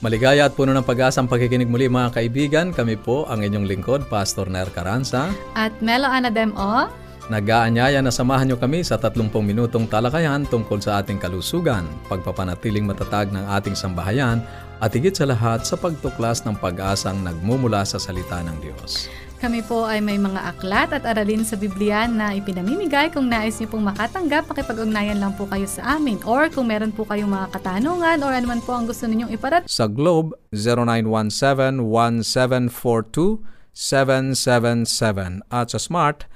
Maligaya at puno ng pag-asang pagkikinig muli mga kaibigan. Kami po ang inyong lingkod, Pastor Nair Caranza. At Melo Anadem O. Nag-aanyaya na samahan nyo kami sa 30 minutong talakayan tungkol sa ating kalusugan, pagpapanatiling matatag ng ating sambahayan, at higit sa lahat sa pagtuklas ng pag-asang nagmumula sa salita ng Diyos. Kami po ay may mga aklat at aralin sa Biblia na ipinamimigay kung nais niyo pong makatanggap, makipag-ugnayan lang po kayo sa amin. Or kung meron po kayong mga katanungan or anuman po ang gusto ninyong iparat. Sa Globe, 0917-1742-777 at sa Smart,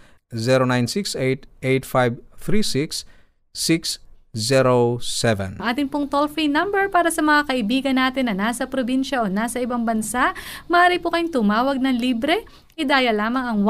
0968-8536-607. Ating pong toll-free number para sa mga kaibigan natin na nasa probinsya o nasa ibang bansa. Maaari po kayong tumawag ng libre Idaya lamang ang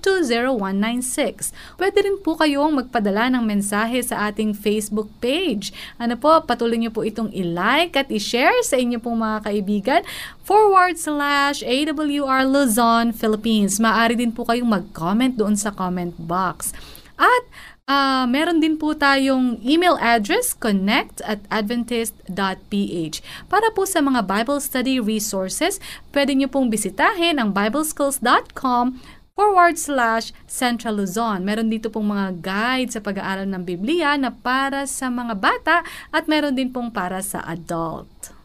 1-800-132-20196. Pwede rin po kayong magpadala ng mensahe sa ating Facebook page. Ano po, patuloy niyo po itong i-like at i-share sa inyo pong mga kaibigan forward slash AWR Luzon, Philippines. Maaari din po kayong mag-comment doon sa comment box. At Uh, meron din po tayong email address, connect at adventist.ph. Para po sa mga Bible study resources, pwede nyo pong bisitahin ang bibleschools.com forward slash Central Luzon. Meron dito pong mga guide sa pag-aaral ng Biblia na para sa mga bata at meron din pong para sa adult.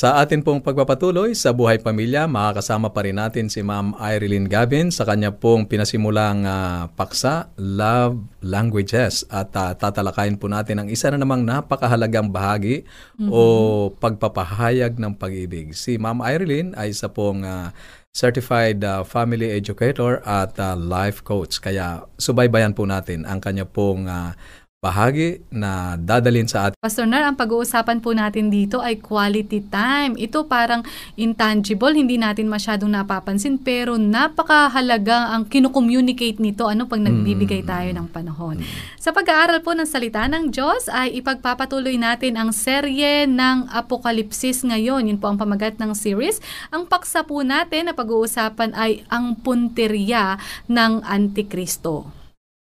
Sa atin pong pagpapatuloy sa buhay pamilya, makakasama pa rin natin si Ma'am Irene Gavin sa kanya pong pinasimulang uh, paksa, Love Languages. At uh, tatalakayin po natin ang isa na namang napakahalagang bahagi mm-hmm. o pagpapahayag ng pag-ibig. Si Ma'am Irene ay isa pong uh, certified uh, family educator at uh, life coach. Kaya subaybayan po natin ang kanya pong uh, bahagi na dadalin sa atin. Pastor Nar, ang pag-uusapan po natin dito ay quality time. Ito parang intangible, hindi natin masyadong napapansin, pero napakahalaga ang kino-communicate nito ano pag nagbibigay tayo ng panahon. Sa pag-aaral po ng salita ng Diyos ay ipagpapatuloy natin ang serye ng Apokalipsis ngayon. Yun po ang pamagat ng series. Ang paksa po natin na pag-uusapan ay ang punteriya ng Antikristo.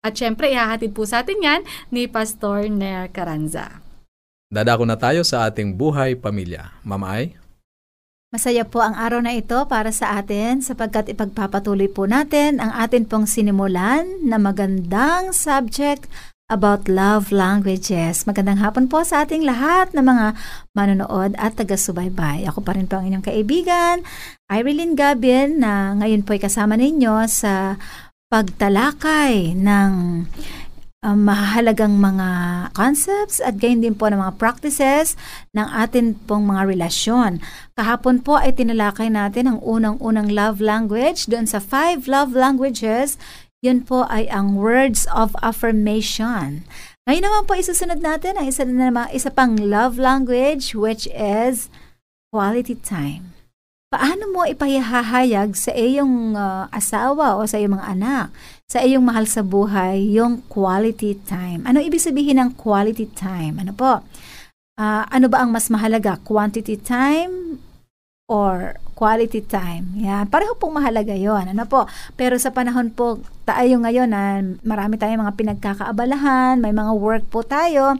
At syempre, ihahatid po sa atin yan ni Pastor Ner Caranza. Dadako na tayo sa ating buhay pamilya. Mamay? Masaya po ang araw na ito para sa atin sapagkat ipagpapatuloy po natin ang atin pong sinimulan na magandang subject about love languages. Magandang hapon po sa ating lahat na mga manonood at taga-subaybay. Ako pa rin po ang inyong kaibigan, Irene Gabin, na ngayon po ay kasama ninyo sa pagtalakay ng um, mahalagang mga concepts at gayon din po ng mga practices ng atin pong mga relasyon. Kahapon po ay tinalakay natin ang unang-unang love language doon sa five love languages. Yun po ay ang words of affirmation. Ngayon naman po isusunod natin ang isa, na isa pang love language which is quality time paano mo ipahahayag sa iyong uh, asawa o sa iyong mga anak, sa iyong mahal sa buhay, yung quality time? Ano ibig sabihin ng quality time? Ano po? Uh, ano ba ang mas mahalaga? Quantity time or quality time? Yan. Pareho pong mahalaga yon Ano po? Pero sa panahon po tayo ngayon na marami tayong mga pinagkakaabalahan, may mga work po tayo.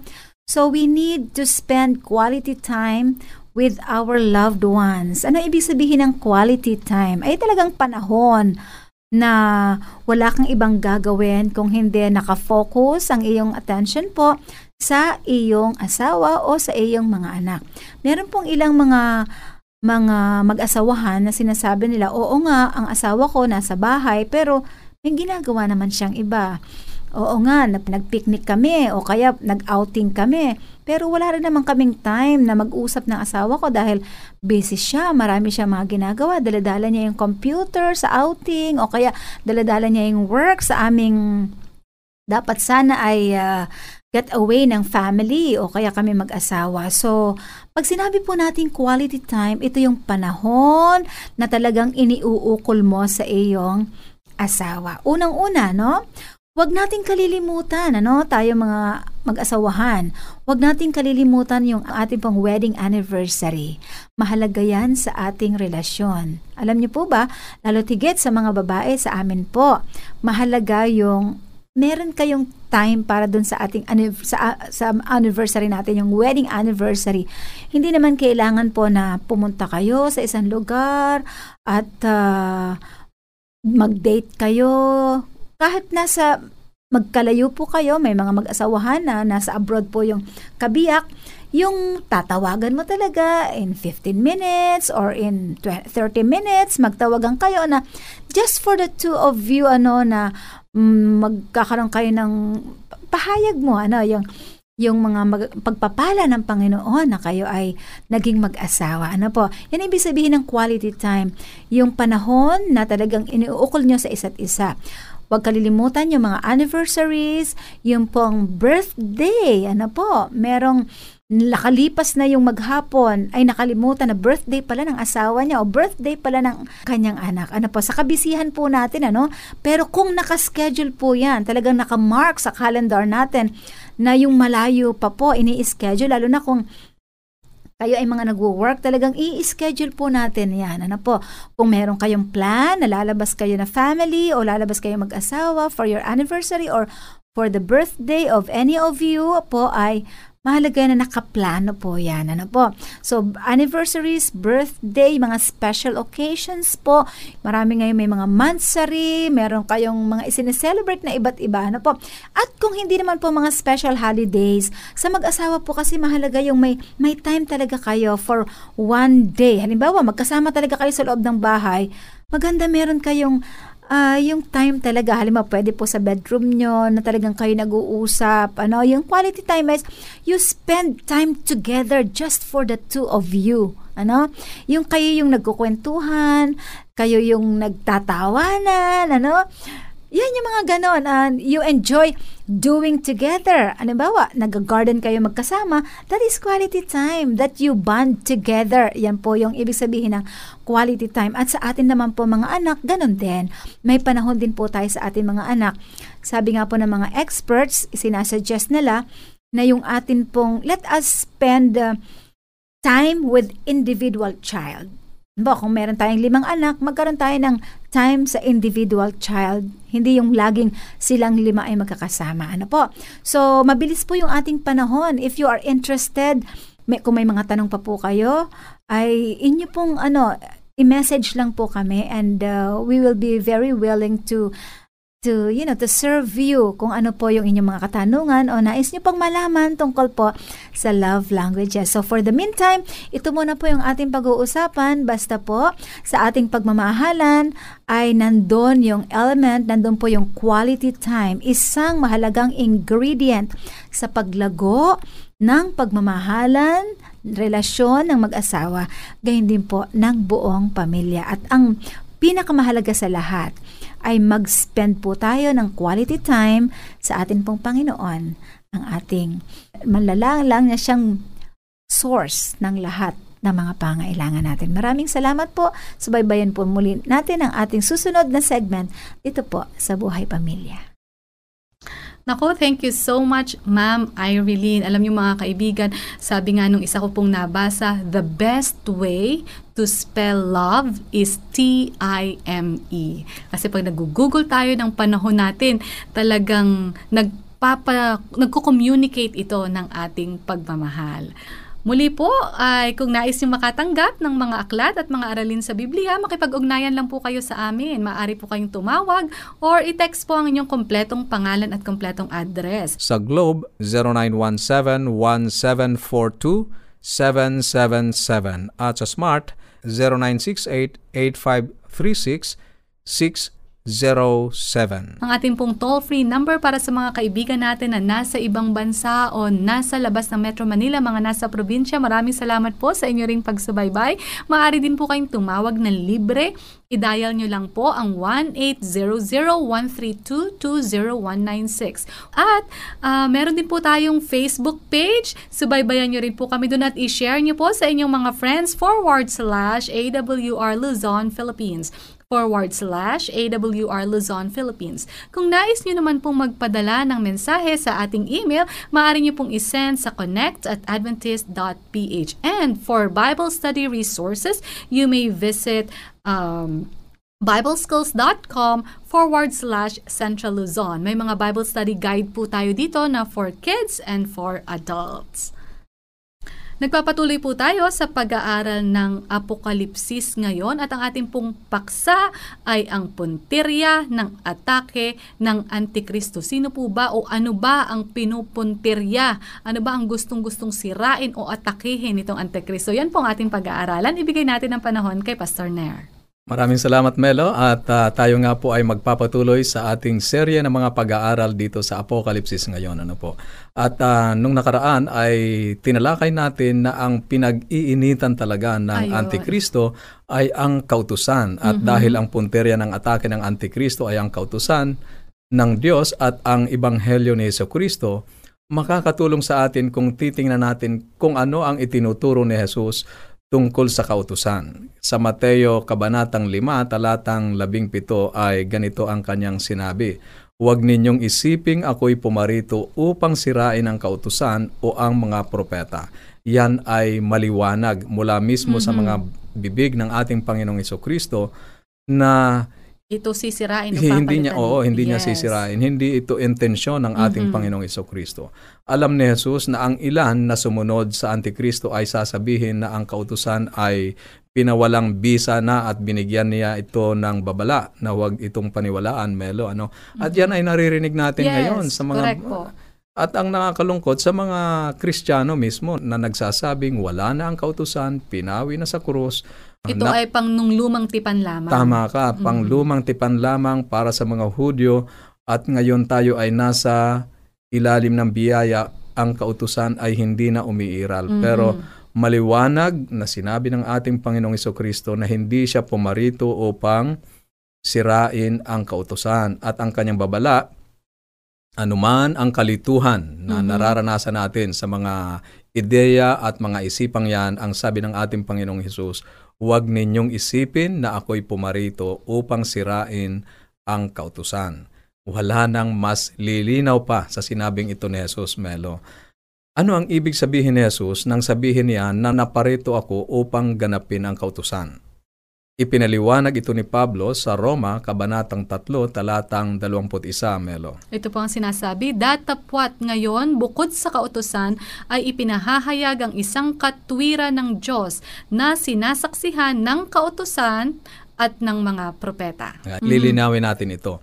So we need to spend quality time with our loved ones. Ano ibig sabihin ng quality time? Ay talagang panahon na wala kang ibang gagawin kung hindi nakafocus ang iyong attention po sa iyong asawa o sa iyong mga anak. Meron pong ilang mga mga mag-asawahan na sinasabi nila, oo nga, ang asawa ko nasa bahay, pero may ginagawa naman siyang iba. Oo nga, nag-picnic kami o kaya nag-outing kami. Pero wala rin naman kaming time na mag-usap ng asawa ko dahil busy siya, marami siya mga ginagawa. Daladala niya yung computer sa outing o kaya daladala niya yung work sa aming dapat sana ay uh, get away ng family o kaya kami mag-asawa. So, pag sinabi po natin quality time, ito yung panahon na talagang iniuukol mo sa iyong asawa. Unang-una, no? Huwag nating kalilimutan, ano, tayo mga mag-asawahan. Huwag nating kalilimutan yung ating pang wedding anniversary. Mahalaga yan sa ating relasyon. Alam niyo po ba, lalo tigit sa mga babae sa amin po, mahalaga yung meron kayong time para dun sa ating sa, sa anniversary natin, yung wedding anniversary. Hindi naman kailangan po na pumunta kayo sa isang lugar at uh, mag-date kayo. Kahit nasa magkalayo po kayo, may mga mag-asawahan na nasa abroad po yung kabiyak, yung tatawagan mo talaga in 15 minutes or in 30 minutes, magtawagan kayo na just for the two of you, ano, na mm, magkakaroon kayo ng pahayag mo, ano, yung yung mga mag- pagpapala ng Panginoon na kayo ay naging mag-asawa. Ano po? Yan ibig sabihin ng quality time. Yung panahon na talagang iniuukol nyo sa isa't isa. Huwag kalilimutan yung mga anniversaries, yung pong birthday. Ano po? Merong nakalipas na yung maghapon ay nakalimutan na birthday pala ng asawa niya o birthday pala ng kanyang anak. Ano po, sa kabisihan po natin, ano? Pero kung nakaschedule po yan, talagang nakamark sa calendar natin na yung malayo pa po ini-schedule, lalo na kung kayo ay mga nagwo-work, talagang i-schedule po natin yan. Ano po, kung meron kayong plan na lalabas kayo na family o lalabas kayo mag-asawa for your anniversary or for the birthday of any of you po ay mahalaga na nakaplano po yan. Ano po? So, anniversaries, birthday, mga special occasions po. Marami ngayon may mga monthsary, meron kayong mga isineselebrate na iba't iba. Ano po? At kung hindi naman po mga special holidays, sa mag-asawa po kasi mahalaga yung may, may time talaga kayo for one day. Halimbawa, magkasama talaga kayo sa loob ng bahay. Maganda meron kayong uh, yung time talaga, halimbawa pwede po sa bedroom nyo na talagang kayo nag-uusap. Ano, yung quality time is you spend time together just for the two of you. Ano? Yung kayo yung nagkukwentuhan, kayo yung nagtatawanan, ano? Yan yung mga ganon. Uh, you enjoy doing together. Ano ba? Nag-garden kayo magkasama. That is quality time. That you bond together. Yan po yung ibig sabihin ng quality time. At sa atin naman po mga anak, ganon din. May panahon din po tayo sa ating mga anak. Sabi nga po ng mga experts, sinasuggest nila na yung atin pong, let us spend uh, time with individual child. Ba, kung meron tayong limang anak, magkaroon tayo ng time sa individual child. Hindi yung laging silang lima ay magkakasama. Ano po? So, mabilis po yung ating panahon. If you are interested, may, kung may mga tanong pa po kayo, ay inyo pong ano, i-message lang po kami and uh, we will be very willing to to, you know, to serve you kung ano po yung inyong mga katanungan o nais nyo pang malaman tungkol po sa love languages. So for the meantime, ito muna po yung ating pag-uusapan. Basta po sa ating pagmamahalan ay nandun yung element, nandun po yung quality time. Isang mahalagang ingredient sa paglago ng pagmamahalan, relasyon ng mag-asawa, gayon din po ng buong pamilya. At ang pinakamahalaga sa lahat ay mag-spend po tayo ng quality time sa atin pong Panginoon, ang ating malalang lang niya siyang source ng lahat ng mga pangailangan natin. Maraming salamat po. Subaybayan po muli natin ang ating susunod na segment dito po sa Buhay Pamilya. Nako, thank you so much, Ma'am Irene. Alam niyo mga kaibigan, sabi nga nung isa ko pong nabasa, the best way to spell love is T-I-M-E. Kasi pag nag-google tayo ng panahon natin, talagang nagpapa, nagko-communicate ito ng ating pagmamahal. Muli po ay kung nais niyo makatanggap ng mga aklat at mga aralin sa Biblia, makipag-ugnayan lang po kayo sa amin. Maaari po kayong tumawag or i-text po ang inyong kompletong pangalan at kompletong address. Sa Globe, 0917-1742-777 at sa Smart, 0968-8536-607. Ang ating pong toll-free number para sa mga kaibigan natin na nasa ibang bansa o nasa labas ng Metro Manila, mga nasa probinsya. Maraming salamat po sa inyo ring pagsubaybay. Maaari din po kayong tumawag ng libre. I-dial nyo lang po ang 1-800-132-20196. At uh, meron din po tayong Facebook page. Subaybayan nyo rin po kami doon at i-share nyo po sa inyong mga friends forward slash AWR Luzon, Philippines forward slash AWR Luzon, Philippines. Kung nais nyo naman pong magpadala ng mensahe sa ating email, maaari nyo pong isend sa connect at adventist.ph. And for Bible study resources, you may visit um, BibleSkills.com forward slash Central Luzon. May mga Bible study guide po tayo dito na for kids and for adults. Nagpapatuloy po tayo sa pag-aaral ng Apokalipsis ngayon at ang ating pong paksa ay ang puntirya ng atake ng Antikristo. Sino po ba o ano ba ang pinupuntirya? Ano ba ang gustong-gustong sirain o atakehin itong Antikristo? Yan po ang ating pag-aaralan. Ibigay natin ang panahon kay Pastor Nair. Maraming salamat Melo at uh, tayo nga po ay magpapatuloy sa ating serye ng mga pag-aaral dito sa Apokalipsis ngayon ano po. At uh, nung nakaraan ay tinalakay natin na ang pinag-iinitan talaga ng Ayun. Antikristo ay ang kautusan at mm-hmm. dahil ang punterya ng atake ng Antikristo ay ang kautusan ng Diyos at ang ebanghelyo ni Yesu Kristo makakatulong sa atin kung titingnan natin kung ano ang itinuturo ni Jesus tungkol sa kautusan. Sa Mateo Kabanatang 5, talatang 17 ay ganito ang kanyang sinabi, Huwag ninyong isiping ako'y pumarito upang sirain ang kautusan o ang mga propeta. Yan ay maliwanag mula mismo mm-hmm. sa mga bibig ng ating Panginoong Kristo na ito sisirain o hindi niya oo hindi yes. niya sisirain hindi ito intensyon ng ating mm-hmm. Panginoong Kristo alam ni Jesus na ang ilan na sumunod sa Antikristo ay sasabihin na ang kautusan ay pinawalang bisa na at binigyan niya ito ng babala na huwag itong paniwalaan melo ano mm-hmm. at yan ay naririnig natin yes, ngayon sa mga po. At ang nakakalungkot sa mga Kristiyano mismo na nagsasabing wala na ang kautusan, pinawi na sa krus, ito na, ay pang nung lumang tipan lamang. Tama ka, pang mm. lumang tipan lamang para sa mga Hudyo at ngayon tayo ay nasa ilalim ng biyaya, ang kautusan ay hindi na umiiral. Mm-hmm. Pero maliwanag na sinabi ng ating Panginoong Kristo na hindi siya pumarito upang sirain ang kautusan at ang kanyang babala anuman ang kalituhan na mm-hmm. nararanasan natin sa mga ideya at mga isipang yan, ang sabi ng ating Panginoong Hesus, Huwag ninyong isipin na ako'y pumarito upang sirain ang kautusan. Wala nang mas lilinaw pa sa sinabing ito ni Jesus, Melo. Ano ang ibig sabihin ni Jesus nang sabihin niya na naparito ako upang ganapin ang kautusan? Ipinaliwanag ito ni Pablo sa Roma, Kabanatang 3, talatang 21, Melo. Ito po ang sinasabi, Datapwat ngayon, bukod sa kautosan, ay ipinahahayag ang isang katwiran ng Diyos na sinasaksihan ng kautosan at ng mga propeta. Lilinawin natin ito.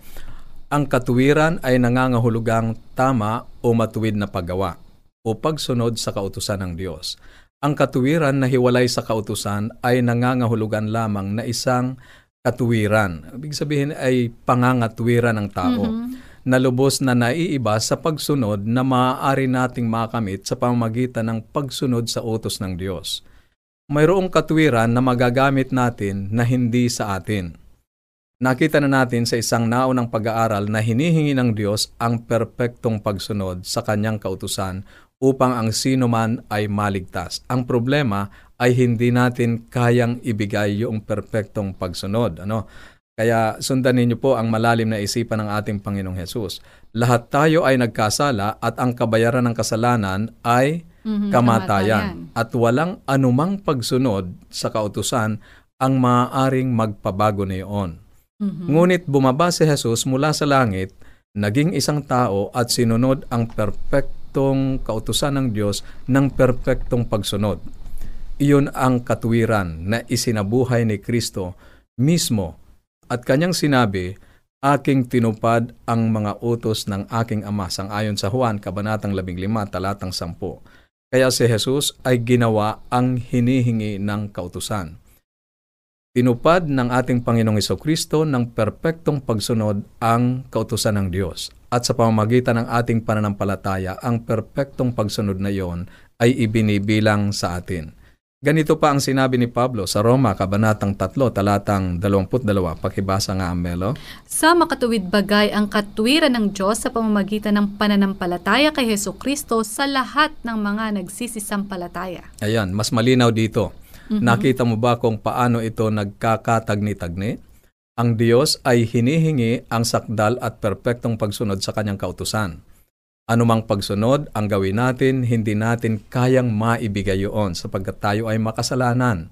Ang katuwiran ay nangangahulugang tama o matuwid na paggawa o pagsunod sa kautusan ng Diyos. Ang katuwiran na hiwalay sa kautusan ay nangangahulugan lamang na isang katuwiran. Ibig sabihin ay pangangatwiran ng tao. Mm-hmm na lubos na naiiba sa pagsunod na maaari nating makamit sa pamamagitan ng pagsunod sa utos ng Diyos. Mayroong katwiran na magagamit natin na hindi sa atin. Nakita na natin sa isang naunang pag-aaral na hinihingi ng Diyos ang perpektong pagsunod sa kanyang kautusan upang ang sino man ay maligtas. Ang problema ay hindi natin kayang ibigay yung perpektong pagsunod. Ano? Kaya sundan ninyo po ang malalim na isipan ng ating Panginoong Hesus. Lahat tayo ay nagkasala at ang kabayaran ng kasalanan ay mm-hmm, kamatayan. kamatayan. At walang anumang pagsunod sa kautusan ang maaaring magpabago na iyon. Mm-hmm. Ngunit bumaba si Jesus mula sa langit, naging isang tao at sinunod ang perfect perpektong kautusan ng Diyos ng perpektong pagsunod. Iyon ang katuwiran na isinabuhay ni Kristo mismo at kanyang sinabi, aking tinupad ang mga utos ng aking ama sang ayon sa Juan kabanatang 15 talatang 10. Kaya si Jesus ay ginawa ang hinihingi ng kautusan. Tinupad ng ating Panginoong Kristo ng perpektong pagsunod ang kautusan ng Diyos. At sa pamamagitan ng ating pananampalataya, ang perpektong pagsunod na iyon ay ibinibilang sa atin. Ganito pa ang sinabi ni Pablo sa Roma, Kabanatang 3, talatang 22. Pakibasa nga, Melo. Sa makatuwid bagay ang katwiran ng Diyos sa pamamagitan ng pananampalataya kay Heso Kristo sa lahat ng mga nagsisisampalataya. Ayan, mas malinaw dito. Nakita mo ba kung paano ito nagkakatagni-tagni? Ang Diyos ay hinihingi ang sakdal at perpektong pagsunod sa kanyang kautusan. Anumang pagsunod ang gawin natin, hindi natin kayang maibigay yun sapagkat tayo ay makasalanan.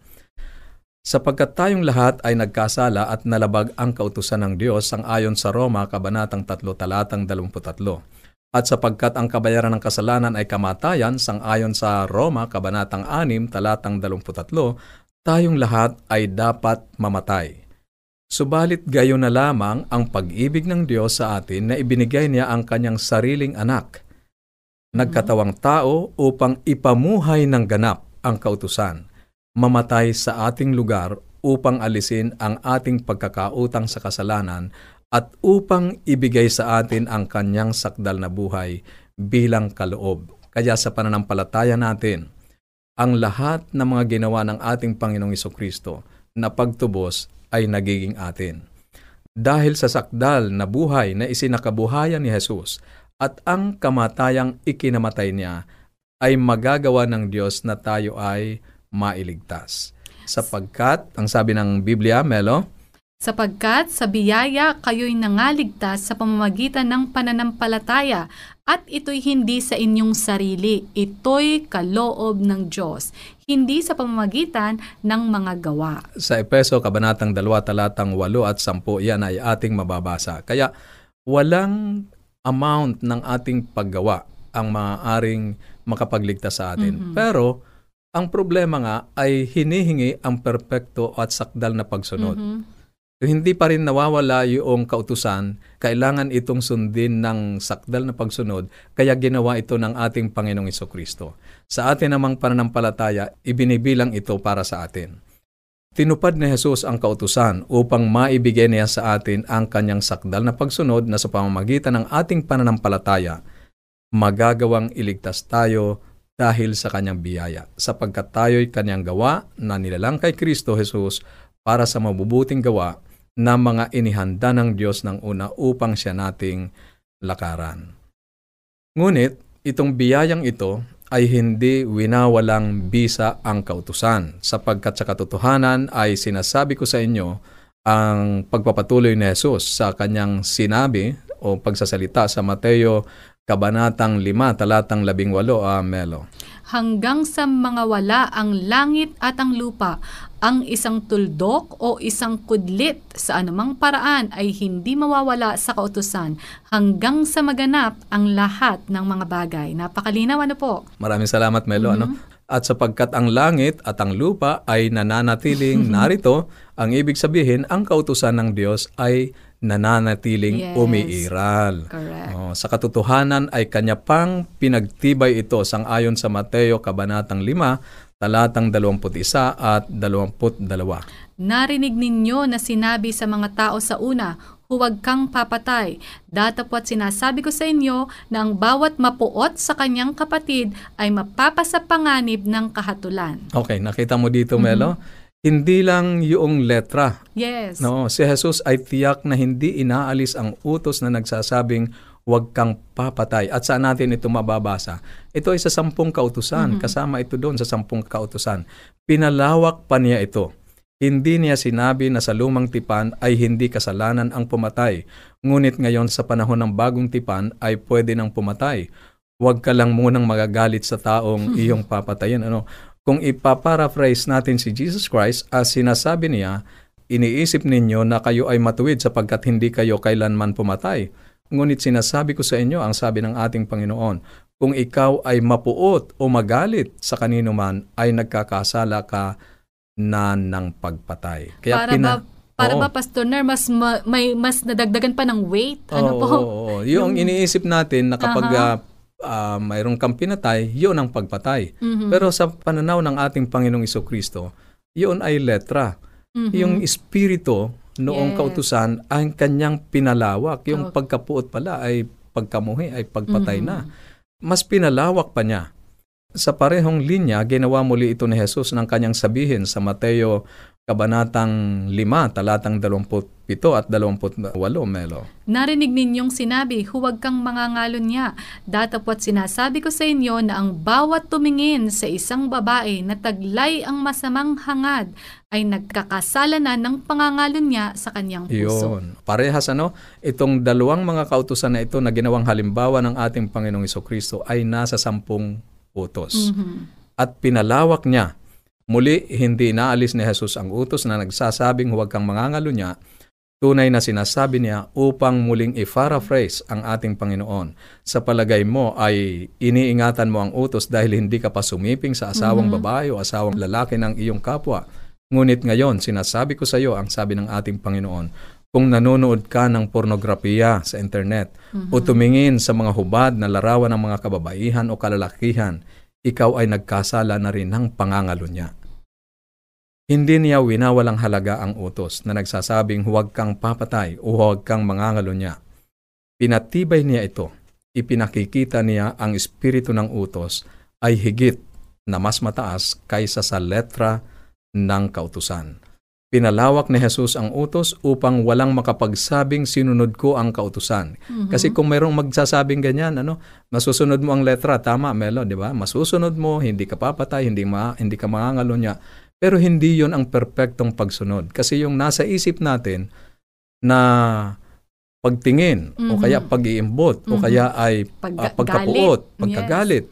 Sapagkat tayong lahat ay nagkasala at nalabag ang kautusan ng Diyos sang ayon sa Roma, Kabanatang 3, talatang 23. At sapagkat ang kabayaran ng kasalanan ay kamatayan sang ayon sa Roma, Kabanatang 6, talatang 23, tayong lahat ay dapat mamatay. Subalit gayon na lamang ang pag-ibig ng Diyos sa atin na ibinigay niya ang kanyang sariling anak. Nagkatawang tao upang ipamuhay ng ganap ang kautusan, mamatay sa ating lugar upang alisin ang ating pagkakautang sa kasalanan at upang ibigay sa atin ang kanyang sakdal na buhay bilang kaloob. Kaya sa pananampalataya natin, ang lahat ng mga ginawa ng ating Panginoong Kristo na pagtubos ay nagiging atin. Dahil sa sakdal na buhay na isinakabuhayan ni Jesus at ang kamatayang ikinamatay niya, ay magagawa ng Diyos na tayo ay mailigtas. Sapagkat, ang sabi ng Biblia, Melo, Sapagkat sa biyaya kayo'y nangaligtas sa pamamagitan ng pananampalataya at ito'y hindi sa inyong sarili, ito'y kaloob ng Diyos, hindi sa pamamagitan ng mga gawa. sa Epeso, Kabanatang 2, talatang 8 at 10, yan ay ating mababasa. Kaya walang amount ng ating paggawa ang maaaring makapagligtas sa atin. Pero, ang problema nga ay hinihingi ang perpekto at sakdal na pagsunod. Mhm. Hindi pa rin nawawala yung kautusan, kailangan itong sundin ng sakdal na pagsunod, kaya ginawa ito ng ating Panginoong Kristo. Sa atin namang pananampalataya, ibinibilang ito para sa atin. Tinupad ni Jesus ang kautusan upang maibigay niya sa atin ang kanyang sakdal na pagsunod na sa pamamagitan ng ating pananampalataya, magagawang iligtas tayo dahil sa kanyang biyaya, sapagkat tayo'y kanyang gawa na nilalang kay Kristo Jesus para sa mabubuting gawa na mga inihanda ng Diyos ng una upang siya nating lakaran. Ngunit, itong biyayang ito ay hindi winawalang bisa ang kautusan, sapagkat sa katotohanan ay sinasabi ko sa inyo ang pagpapatuloy ni Jesus sa kanyang sinabi o pagsasalita sa Mateo Kabanatang 5, talatang 18, ah, Melo. hanggang sa mga wala ang langit at ang lupa, ang isang tuldok o isang kudlit sa anumang paraan ay hindi mawawala sa kautusan hanggang sa maganap ang lahat ng mga bagay. Napakalinaw ano po? Maraming salamat, Melo. Ano? At sapagkat ang langit at ang lupa ay nananatiling narito, ang ibig sabihin, ang kautusan ng Diyos ay nananatiling Yes. umiiral. Correct. Oh, sa katotohanan ay kanya pang pinagtibay ito sang ayon sa Mateo Kabanatang 5, talatang 21 at 22. Narinig ninyo na sinabi sa mga tao sa una, huwag kang papatay. Datapwat sinasabi ko sa inyo na ang bawat mapuot sa kanyang kapatid ay mapapasapanganib ng kahatulan. Okay, nakita mo dito, Melo? Hindi lang yung letra. Yes. No, si Jesus ay tiyak na hindi inaalis ang utos na nagsasabing huwag kang papatay. At saan natin ito mababasa? Ito ay sa sampung kautusan. Kasama ito doon sa sampung kautusan. Pinalawak pa niya ito. Hindi niya sinabi na sa lumang tipan ay hindi kasalanan ang pumatay. Ngunit ngayon sa panahon ng bagong tipan ay pwede nang pumatay. Huwag ka lang munang magagalit sa taong iyong papatayin. Ano? Kung ipaparaphrase natin si Jesus Christ, as sinasabi niya, iniisip ninyo na kayo ay matuwid sapagkat hindi kayo kailanman pumatay. Ngunit sinasabi ko sa inyo, ang sabi ng ating Panginoon, kung ikaw ay mapuot o magalit sa kanino man, ay nagkakasala ka na ng pagpatay. para ba para Oo. ba Pastor Ner mas ma- may mas nadagdagan pa ng weight? Ano Oo, po? oo, oo. Yung, iniisip natin na kapag ah, ah, mayroong kang pinatay, yun ang pagpatay. Mhm. Pero sa pananaw ng ating Panginoong Iso Kristo, yun ay letra. Mhm. Yung espiritu noong Yes. kautusan ang kanyang pinalawak. Yung Okay. pagkapuot pala ay pagkamuhi, ay pagpatay Mhm. na. Mas pinalawak pa niya. Sa parehong linya, ginawa muli ito ni Jesus ng kanyang sabihin sa Mateo Kabanatang 5, talatang 27 at 28, Melo. Narinig ninyong sinabi, huwag kang mangangalon niya. Datapwat sinasabi ko sa inyo na ang bawat tumingin sa isang babae na taglay ang masamang hangad ay nagkakasala na ng pangangalon niya sa kanyang puso. Yun. Parehas ano, itong dalawang mga kautusan na ito na ginawang halimbawa ng ating Panginoong Kristo ay nasa sampung utos. Mhm. At pinalawak niya. Muli, hindi naalis ni Jesus ang utos na nagsasabing huwag kang mangangalo niya. Tunay na sinasabi niya upang muling i-paraphrase ang ating Panginoon. Sa palagay mo ay iniingatan mo ang utos dahil hindi ka pa sumiping sa asawang babae o asawang lalaki ng iyong kapwa. Ngunit ngayon, sinasabi ko sa iyo ang sabi ng ating Panginoon, kung nanonood ka ng pornografiya sa internet o tumingin sa mga hubad na larawan ng mga kababaihan o kalalakihan, ikaw ay nagkasala na rin ng pangangalo niya. Hindi niya winawalang halaga ang utos na nagsasabing huwag kang papatay o huwag kang mangangalo niya. Pinatibay niya ito. Ipinakikita niya ang espiritu ng utos ay higit na mas mataas kaysa sa letra ng kautusan. Pinalawak ni Jesus ang utos upang walang makapagsabing sinunod ko ang kautusan. Mhm. Kasi kung mayroong magsasabing ganyan, ano, masusunod mo ang letra, tama, Melo, di ba? Masusunod mo, hindi ka papatay, hindi, ma, hindi ka mangangalo niya. Pero hindi yon ang perpektong pagsunod. Kasi yung nasa isip natin na pagtingin o Mhm. kaya pag-iimbot o Mhm. kaya ay Pagga- ah, pagkapuot, galit. pagkagalit,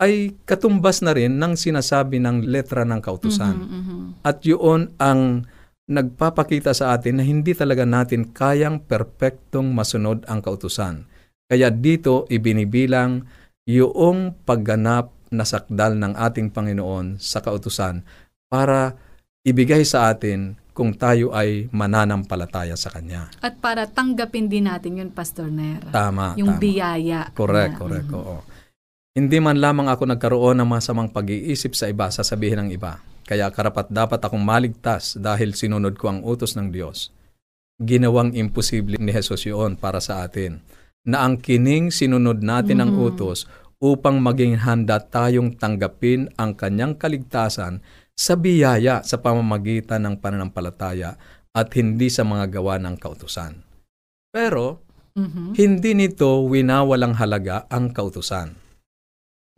ay katumbas na rin ng sinasabi ng letra ng kautusan. Mhm, mhm. At yun ang nagpapakita sa atin na hindi talaga natin kayang perpektong masunod ang kautusan. Kaya dito ibinibilang yung pagganap na sakdal ng ating Panginoon sa kautusan para ibigay sa atin kung tayo ay mananampalataya sa Kanya. At para tanggapin din natin yun, Pastor Nera. Tama, yung tama. biyaya. Correct, na- correct, Mhm. oo. Hindi man lamang ako nagkaroon ng masamang pag-iisip sa iba, sasabihin ng iba. Kaya karapat dapat akong maligtas dahil sinunod ko ang utos ng Diyos. Ginawang imposible ni Jesus yun para sa atin. Na ang kining sinunod natin ang Mhm. utos upang maging handa tayong tanggapin ang kanyang kaligtasan sa biyaya sa pamamagitan ng pananampalataya at hindi sa mga gawa ng kautusan. Pero Mhm. hindi nito winawalang halaga ang kautusan.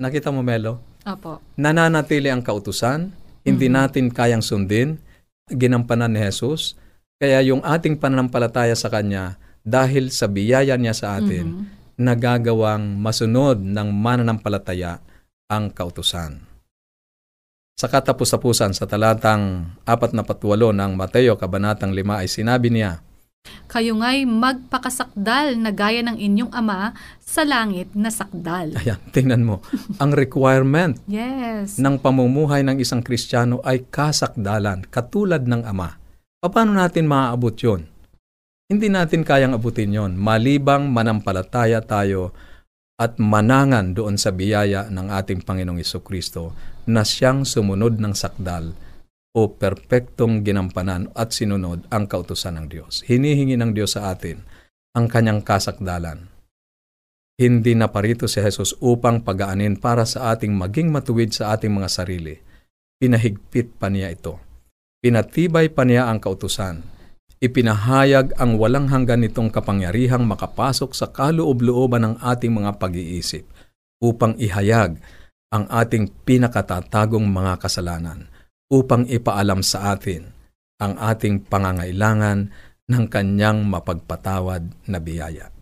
Nakita mo, Melo? Opo. Nananatili ang kautusan, hindi Mhm. natin kayang sundin, ginampanan ni Jesus, kaya yung ating pananampalataya sa Kanya, dahil sa biyaya niya sa atin, Mhm. nagagawang masunod ng mananampalataya ang kautusan. Sa katapus-tapusan sa talatang 48 ng Mateo Kabanatang 5 ay sinabi niya, Kayo nga'y magpakasakdal na gaya ng inyong ama sa langit na sakdal. ayan, tingnan mo, ang requirement Yes. ng pamumuhay ng isang Kristiyano ay kasakdalan, katulad ng Ama. Paano natin maaabot yon? Hindi natin kayang abutin yon, malibang manampalataya tayo at manangan doon sa biyaya ng ating Panginoong Kristo na siyang sumunod ng sakdal o perpektong ginampanan at sinunod ang kautusan ng Diyos. Hinihingi ng Diyos sa atin ang kanyang kasakdalan. Hindi na parito si Jesus upang pagaanin para sa ating maging matuwid sa ating mga sarili. Pinahigpit pa niya ito. Pinatibay pa niya ang kautusan. Ipinahayag ang walang hanggan nitong kapangyarihang makapasok sa kaloob-looban ng ating mga pag-iisip upang ihayag ang ating pinakatatagong mga kasalanan upang ipaalam sa atin ang ating pangangailangan ng kanyang mapagpatawad na biyaya.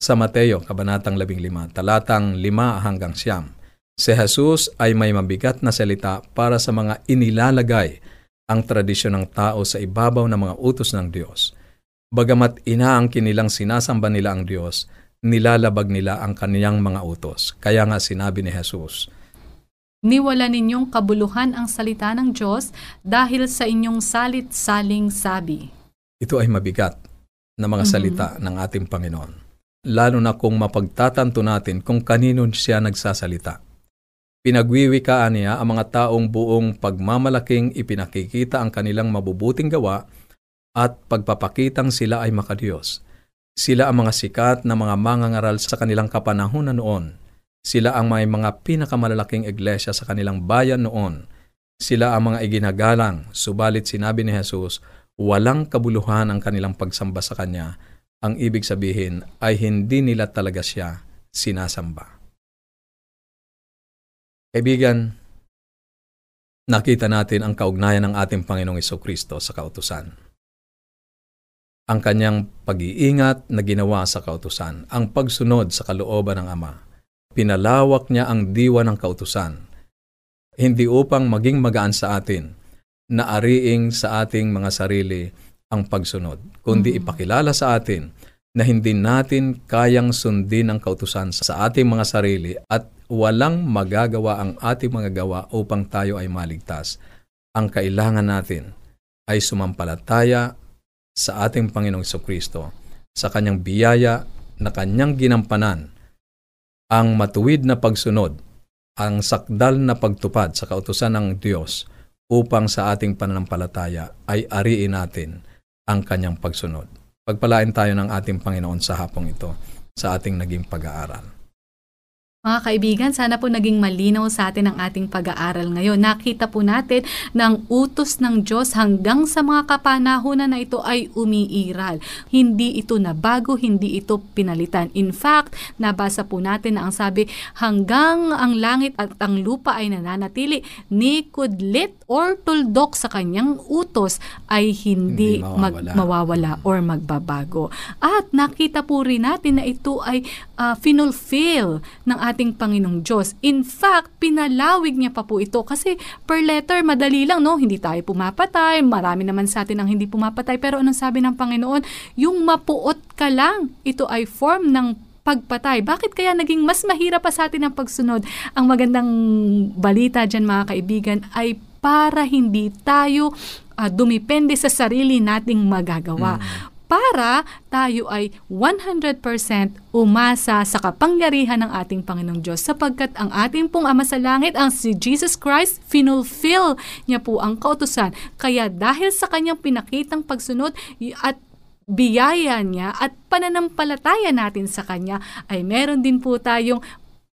Sa Mateo, Kabanatang 15, talatang 5 hanggang siyam, si Jesus ay may mabigat na salita para sa mga inilalagay ang tradisyon ng tao sa ibabaw ng mga utos ng Diyos. Bagamat inaangkin nilang sinasamba nila ang Diyos, nilalabag nila ang kaniyang mga utos. Kaya nga sinabi ni Jesus, Niwala ninyong kabuluhan ang salita ng Diyos dahil sa inyong salit-saling sabi. ito ay mabigat na mga Mhm. salita ng ating Panginoon. Lalo na kung mapagtatanto natin kung kanino siya nagsasalita. Pinagwiwikaan niya ang mga taong buong pagmamalaking ipinakikita ang kanilang mabubuting gawa at pagpapakitang sila ay makadiyos. Sila ang mga sikat na mga mangangaral sa kanilang kapanahunan noon. Sila ang may mga pinakamalalaking iglesia sa kanilang bayan noon. Sila ang mga iginagalang, subalit sinabi ni Jesus, walang kabuluhan ang kanilang pagsamba sa Kanya. Ang ibig sabihin ay hindi nila talaga siya sinasamba. Kaibigan, nakita natin ang kaugnayan ng ating Panginoong Kristo sa kautusan. Ang kanyang pag-iingat na ginawa sa kautusan, ang pagsunod sa kalooban ng Ama. Pinalawak niya ang diwa ng kautusan, hindi upang maging magaan sa atin, na ariing sa ating mga sarili ang pagsunod, kundi Mhm. ipakilala sa atin na hindi natin kayang sundin ang kautusan sa ating mga sarili at walang magagawa ang ating mga gawa upang tayo ay maligtas. Ang kailangan natin ay sumampalataya sa ating Panginoong Kristo sa kanyang biyaya na kanyang ginampanan ang matuwid na pagsunod, ang sakdal na pagtupad sa kautusan ng Diyos upang sa ating pananampalataya ay ariin natin ang kanyang pagsunod. Pagpalain tayo ng ating Panginoon sa hapong ito sa ating naging pag-aaral. Mga kaibigan, sana po naging malinaw sa atin ang ating pag-aaral ngayon. Nakita po natin ng utos ng Diyos hanggang sa mga kapanahunan na ito ay umiiral. Hindi ito nabago, hindi ito pinalitan. In fact, nabasa po natin na ang sabi, hanggang ang langit at ang lupa ay nananatili, ni kudlit or tuldok sa kanyang utos ay hindi, Hindi mag- mawawala. mawawala or magbabago. At nakita po rin natin na ito ay uh, finulfill ng ating Panginoong Diyos. In fact, pinalawig niya pa po ito kasi per letter, madali lang, no? Hindi tayo pumapatay, marami naman sa atin ang hindi pumapatay. Pero anong sabi ng Panginoon? Yung mapuot ka lang, ito ay form ng pagpatay. Bakit kaya naging mas mahirap pa sa atin ang pagsunod? Ang magandang balita dyan mga kaibigan ay para hindi tayo ah, dumipende sa sarili nating magagawa para tayo ay 100% umasa sa kapangyarihan ng ating Panginoong Diyos sapagkat ang ating pong Ama sa Langit, ang si Jesus Christ, finulfill niya po ang kautusan. Kaya dahil sa kanyang pinakitang pagsunod at biyaya niya at pananampalataya natin sa kanya ay meron din po tayong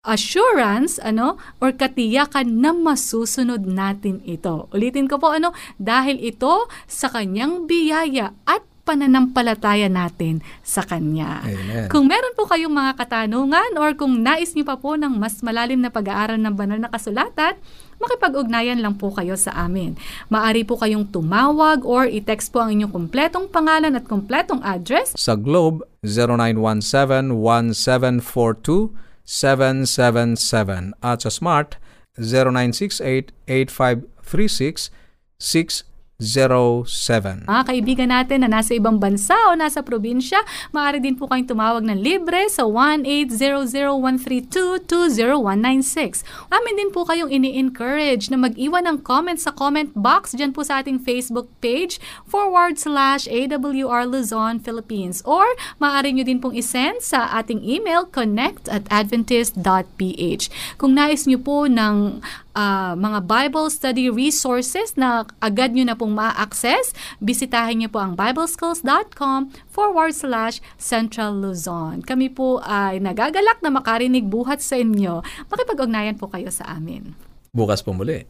assurance ano or katiyakan na masusunod natin ito. Ulitin ko po ano dahil ito sa kanyang biyaya at pananampalataya natin sa Kanya. Amen. Kung meron po kayong mga katanungan or kung nais niyo pa po ng mas malalim na pag-aaral ng banal na kasulatan, makipag-ugnayan lang po kayo sa amin. Maari po kayong tumawag or i-text po ang inyong kumpletong pangalan at kumpletong address Sa Globe, 0917-1742-777 at sa Smart, 0968-8536-607. Mga kaibigan natin na nasa ibang bansa o nasa probinsya, maaari din po kayong tumawag ng libre sa 1-800-132-20196. Amin din po kayong ini-encourage na mag-iwan ng comment sa comment box dyan po sa ating Facebook page forward slash AWR Luzon, Philippines. Or maaari nyo din pong isend sa ating email connect at adventist.ph. Kung nais nyo po ng ah, mga Bible study resources na agad nyo na pong ma-access, bisitahin nyo po ang bibleschools.com forward slash Central Luzon. Kami po ay nagagalak na makarinig buhat sa inyo. Makipag-ugnayan po kayo sa amin. Bukas po muli.